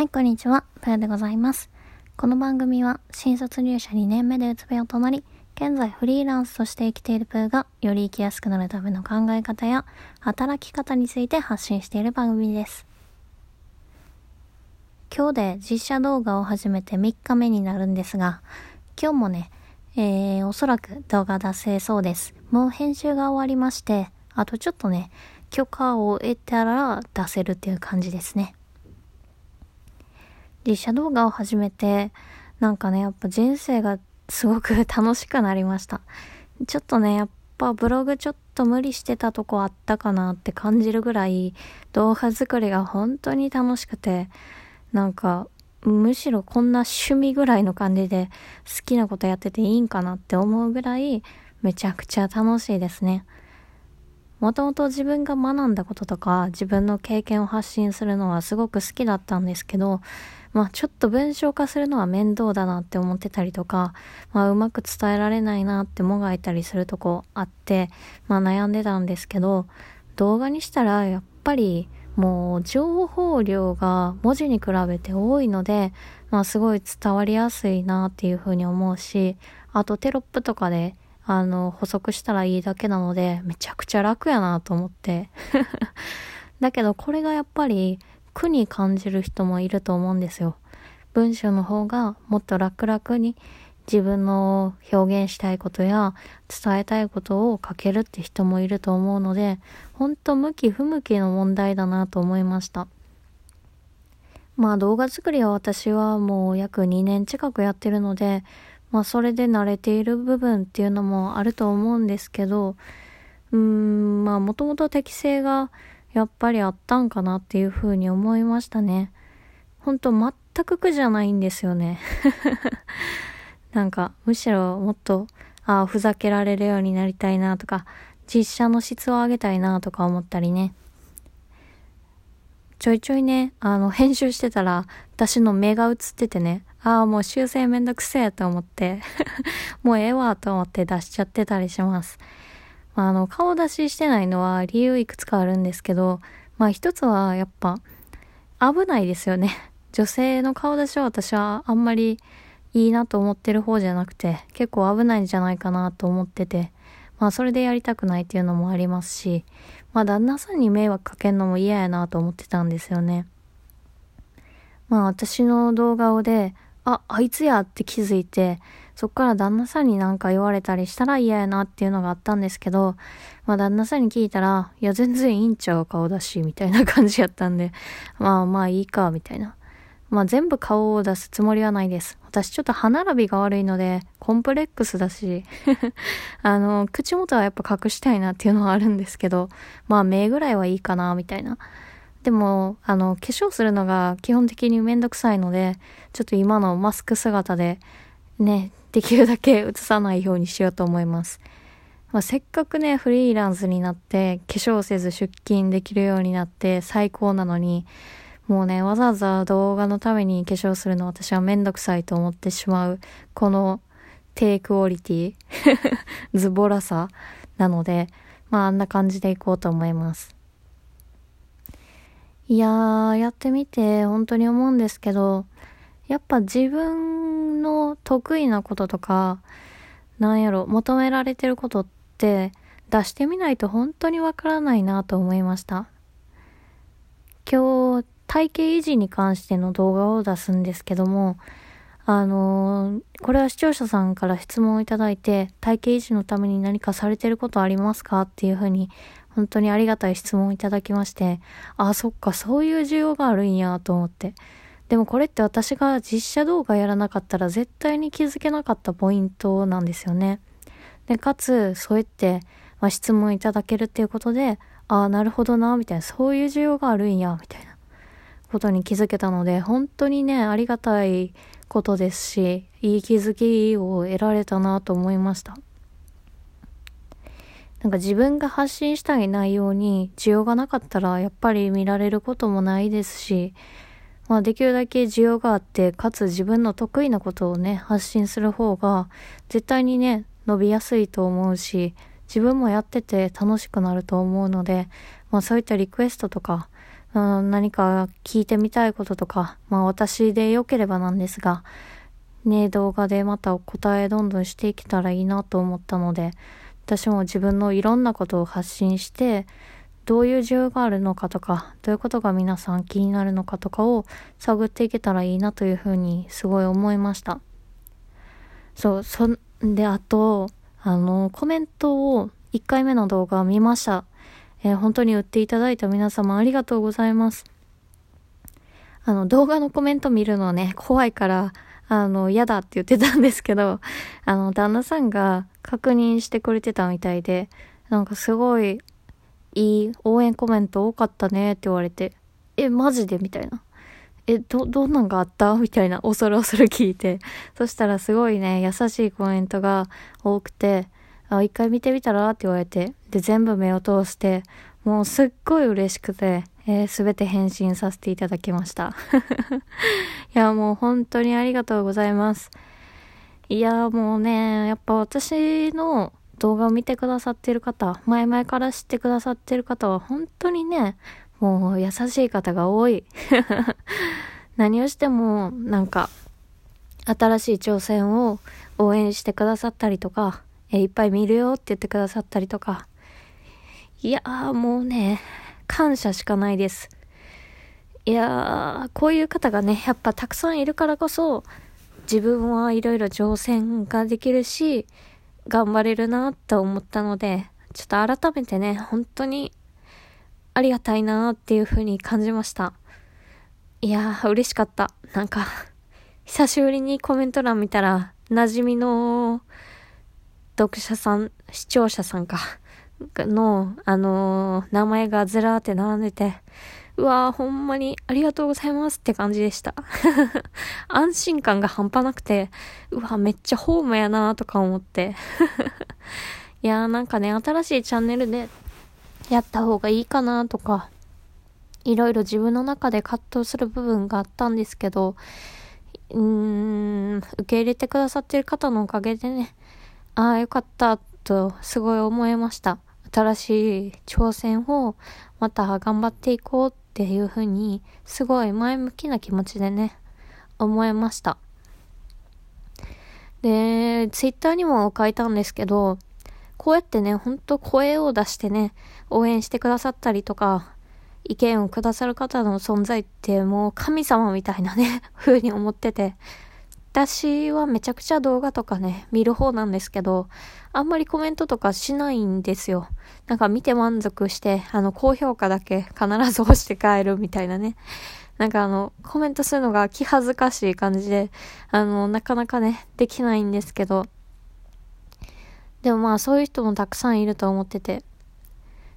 はい、こんにちは。ぷよでございます。この番組は、新卒入社2年目でうつ病となり、現在フリーランスとして生きているプーが、より生きやすくなるための考え方や、働き方について発信している番組です。今日で実写動画を始めて3日目になるんですが、今日もね、えー、おそらく動画出せそうです。もう編集が終わりまして、あとちょっとね、許可を得たら出せるっていう感じですね。実写動画を始めて、なんかね、やっぱ人生がすごく 楽しくなりました。ちょっとね、やっぱブログちょっと無理してたとこあったかなって感じるぐらい動画作りが本当に楽しくて、なんかむしろこんな趣味ぐらいの感じで好きなことやってていいんかなって思うぐらいめちゃくちゃ楽しいですね。もともと自分が学んだこととか自分の経験を発信するのはすごく好きだったんですけど、まあちょっと文章化するのは面倒だなって思ってたりとか、まあうまく伝えられないなってもがいたりするとこあって、まあ悩んでたんですけど、動画にしたらやっぱりもう情報量が文字に比べて多いので、まあすごい伝わりやすいなっていうふうに思うし、あとテロップとかであの補足したらいいだけなのでめちゃくちゃ楽やなと思って。だけどこれがやっぱり苦に感じる人もいると思うんですよ。文章の方がもっと楽々に自分の表現したいことや伝えたいことを書けるって人もいると思うので、ほんと向き不向きの問題だなと思いました。まあ動画作りは私はもう約2年近くやってるので、まあそれで慣れている部分っていうのもあると思うんですけど、うーん、まあもともと適性がやっぱりあったんかなっていうふうに思いましたね。ほんと全く苦じゃないんですよね。なんかむしろもっと、ああ、ふざけられるようになりたいなとか、実写の質を上げたいなとか思ったりね。ちょいちょいね、あの、編集してたら、私の目が映っててね、ああ、もう修正めんどくせえと思って、もうええわと思って出しちゃってたりします。まあ、あの、顔出ししてないのは理由いくつかあるんですけど、まあ一つはやっぱ、危ないですよね。女性の顔出しは私はあんまりいいなと思ってる方じゃなくて、結構危ないんじゃないかなと思ってて、まあそれでやりたくないっていうのもありますし、まあ旦那さんに迷惑かけるのも嫌やなと思ってたんですよね。まあ私の動画をで、あ、あいつやって気づいて、そっから旦那さんになんか言われたりしたら嫌やなっていうのがあったんですけど、まあ旦那さんに聞いたら、いや全然いいんちゃう顔だし、みたいな感じやったんで、まあまあいいか、みたいな。まあ全部顔を出すつもりはないです。私ちょっと歯並びが悪いので、コンプレックスだし、あの、口元はやっぱ隠したいなっていうのはあるんですけど、まあ目ぐらいはいいかな、みたいな。でも、あの、化粧するのが基本的にめんどくさいので、ちょっと今のマスク姿で、ね、できるだけ映さないようにしようと思います。まあ、せっかくね、フリーランスになって、化粧せず出勤できるようになって最高なのに、もうね、わざわざ動画のために化粧するの私はめんどくさいと思ってしまう、この低クオリティ、ズボラさなので、まああんな感じでいこうと思います。いやー、やってみて本当に思うんですけど、やっぱ自分の得意なこととか、なんやろ、求められてることって出してみないと本当にわからないなと思いました。今日、体型維持に関しての動画を出すんですけども、あのー、これは視聴者さんから質問をいただいて、体型維持のために何かされてることありますかっていうふうに、本当にありがたい質問をいただきまして、あ、そっか、そういう需要があるんやと思って。でもこれって私が実写動画やらなかったら絶対に気づけなかったポイントなんですよね。で、かつ、そうやって、まあ、質問いただけるっていうことで、ああ、なるほどな、みたいな、そういう需要があるんや、みたいなことに気づけたので、本当にね、ありがたいことですし、いい気づきを得られたなと思いました。なんか自分が発信したい内容に需要がなかったら、やっぱり見られることもないですし、まあできるだけ需要があって、かつ自分の得意なことをね、発信する方が、絶対にね、伸びやすいと思うし、自分もやってて楽しくなると思うので、まあそういったリクエストとか、うん、何か聞いてみたいこととか、まあ私で良ければなんですが、ね、動画でまたお答えどんどんしていけたらいいなと思ったので、私も自分のいろんなことを発信して、どういう需要があるのかとか、どういうことが皆さん気になるのかとかを探っていけたらいいなというふうにすごい思いました。そう、そんで、あと、あの、コメントを1回目の動画を見ました。えー、本当に売っていただいた皆様ありがとうございます。あの、動画のコメント見るのはね、怖いから、あの、嫌だって言ってたんですけど、あの、旦那さんが確認してくれてたみたいで、なんかすごい、いい応援コメント多かったねって言われて、え、マジで？みたいな。え、ど、どんなんがあった？みたいな恐る恐る聞いて。そしたらすごいね、優しいコメントが多くて、あ、一回見てみたら？って言われて、で、全部目を通して、もうすっごい嬉しくて、えー、べて返信させていただきました。いや、もう本当にありがとうございます。いや、もうね、やっぱ私の動画を見てくださってる方、前々から知ってくださってる方は本当にね、もう優しい方が多い。何をしても、なんか、新しい挑戦を応援してくださったりとか、えいっぱい見るよって言ってくださったりとか。いやーもうね、感謝しかないです。いやー、こういう方がね、やっぱたくさんいるからこそ、自分はいろいろ挑戦ができるし、頑張れるなと思ったので、ちょっと改めてね、本当にありがたいなっていう風に感じました。いやー、嬉しかった。なんか、久しぶりにコメント欄見たら、馴染みの読者さん、視聴者さんか、の、あのー、名前がずらーって並んでて、うわー、ほんまにありがとうございますって感じでした。安心感が半端なくて、うわ、めっちゃホームやなーとか思って。いやーなんかね、新しいチャンネルでやった方がいいかなとか、いろいろ自分の中で葛藤する部分があったんですけど、うーん、受け入れてくださってる方のおかげでね、ああ、よかったとすごい思いました。新しい挑戦をまた頑張っていこうっっていうふうに、すごい前向きな気持ちでね、思いました。で、ツイッターにも書いたんですけど、こうやってね、ほんと声を出してね、応援してくださったりとか、意見をくださる方の存在ってもう神様みたいなね、ふうに思ってて、私はめちゃくちゃ動画とかね、見る方なんですけど、あんまりコメントとかしないんですよ。なんか見て満足して、あの、高評価だけ 必ず押して帰るみたいなね。なんかあの、コメントするのが気恥ずかしい感じで、あの、なかなかね、できないんですけど、でもまあそういう人もたくさんいると思ってて、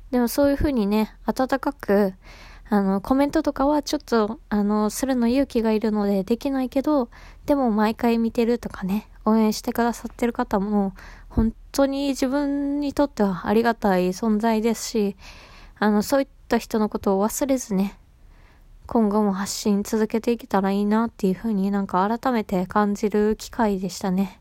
でもそういう風にね、温かく、あの、コメントとかはちょっと、あの、するの勇気がいるのでできないけど、でも毎回見てるとかね、応援してくださってる方も、本当に自分にとってはありがたい存在ですし、あの、そういった人のことを忘れずね、今後も発信続けていけたらいいなっていうふうになんか改めて感じる機会でしたね。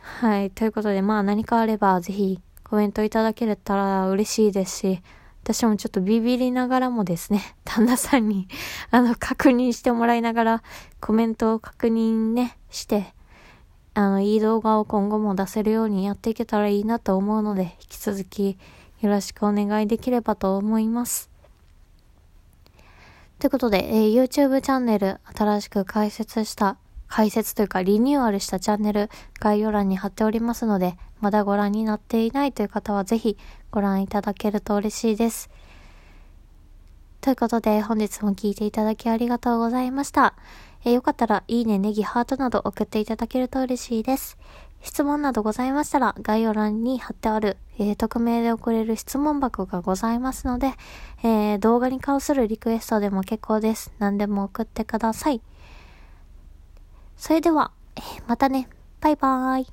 はい。ということで、まあ何かあればぜひコメントいただけたら嬉しいですし、私もちょっとビビりながらもですね、旦那さんに、あの、確認してもらいながら、コメントを確認ね、して、あの、いい動画を今後も出せるようにやっていけたらいいなと思うので、引き続きよろしくお願いできればと思います。ということで、えー、YouTube チャンネル新しく開設した解説というかリニューアルしたチャンネル概要欄に貼っておりますので、まだご覧になっていないという方はぜひご覧いただけると嬉しいです。ということで、本日も聴いていただきありがとうございました。え、よかったら、いいね、ネギ、ハートなど送っていただけると嬉しいです。質問などございましたら、概要欄に貼ってある、えー、匿名で送れる質問箱がございますので、えー、動画に関するリクエストでも結構です。何でも送ってください。それでは、え、またね。バイバーイ。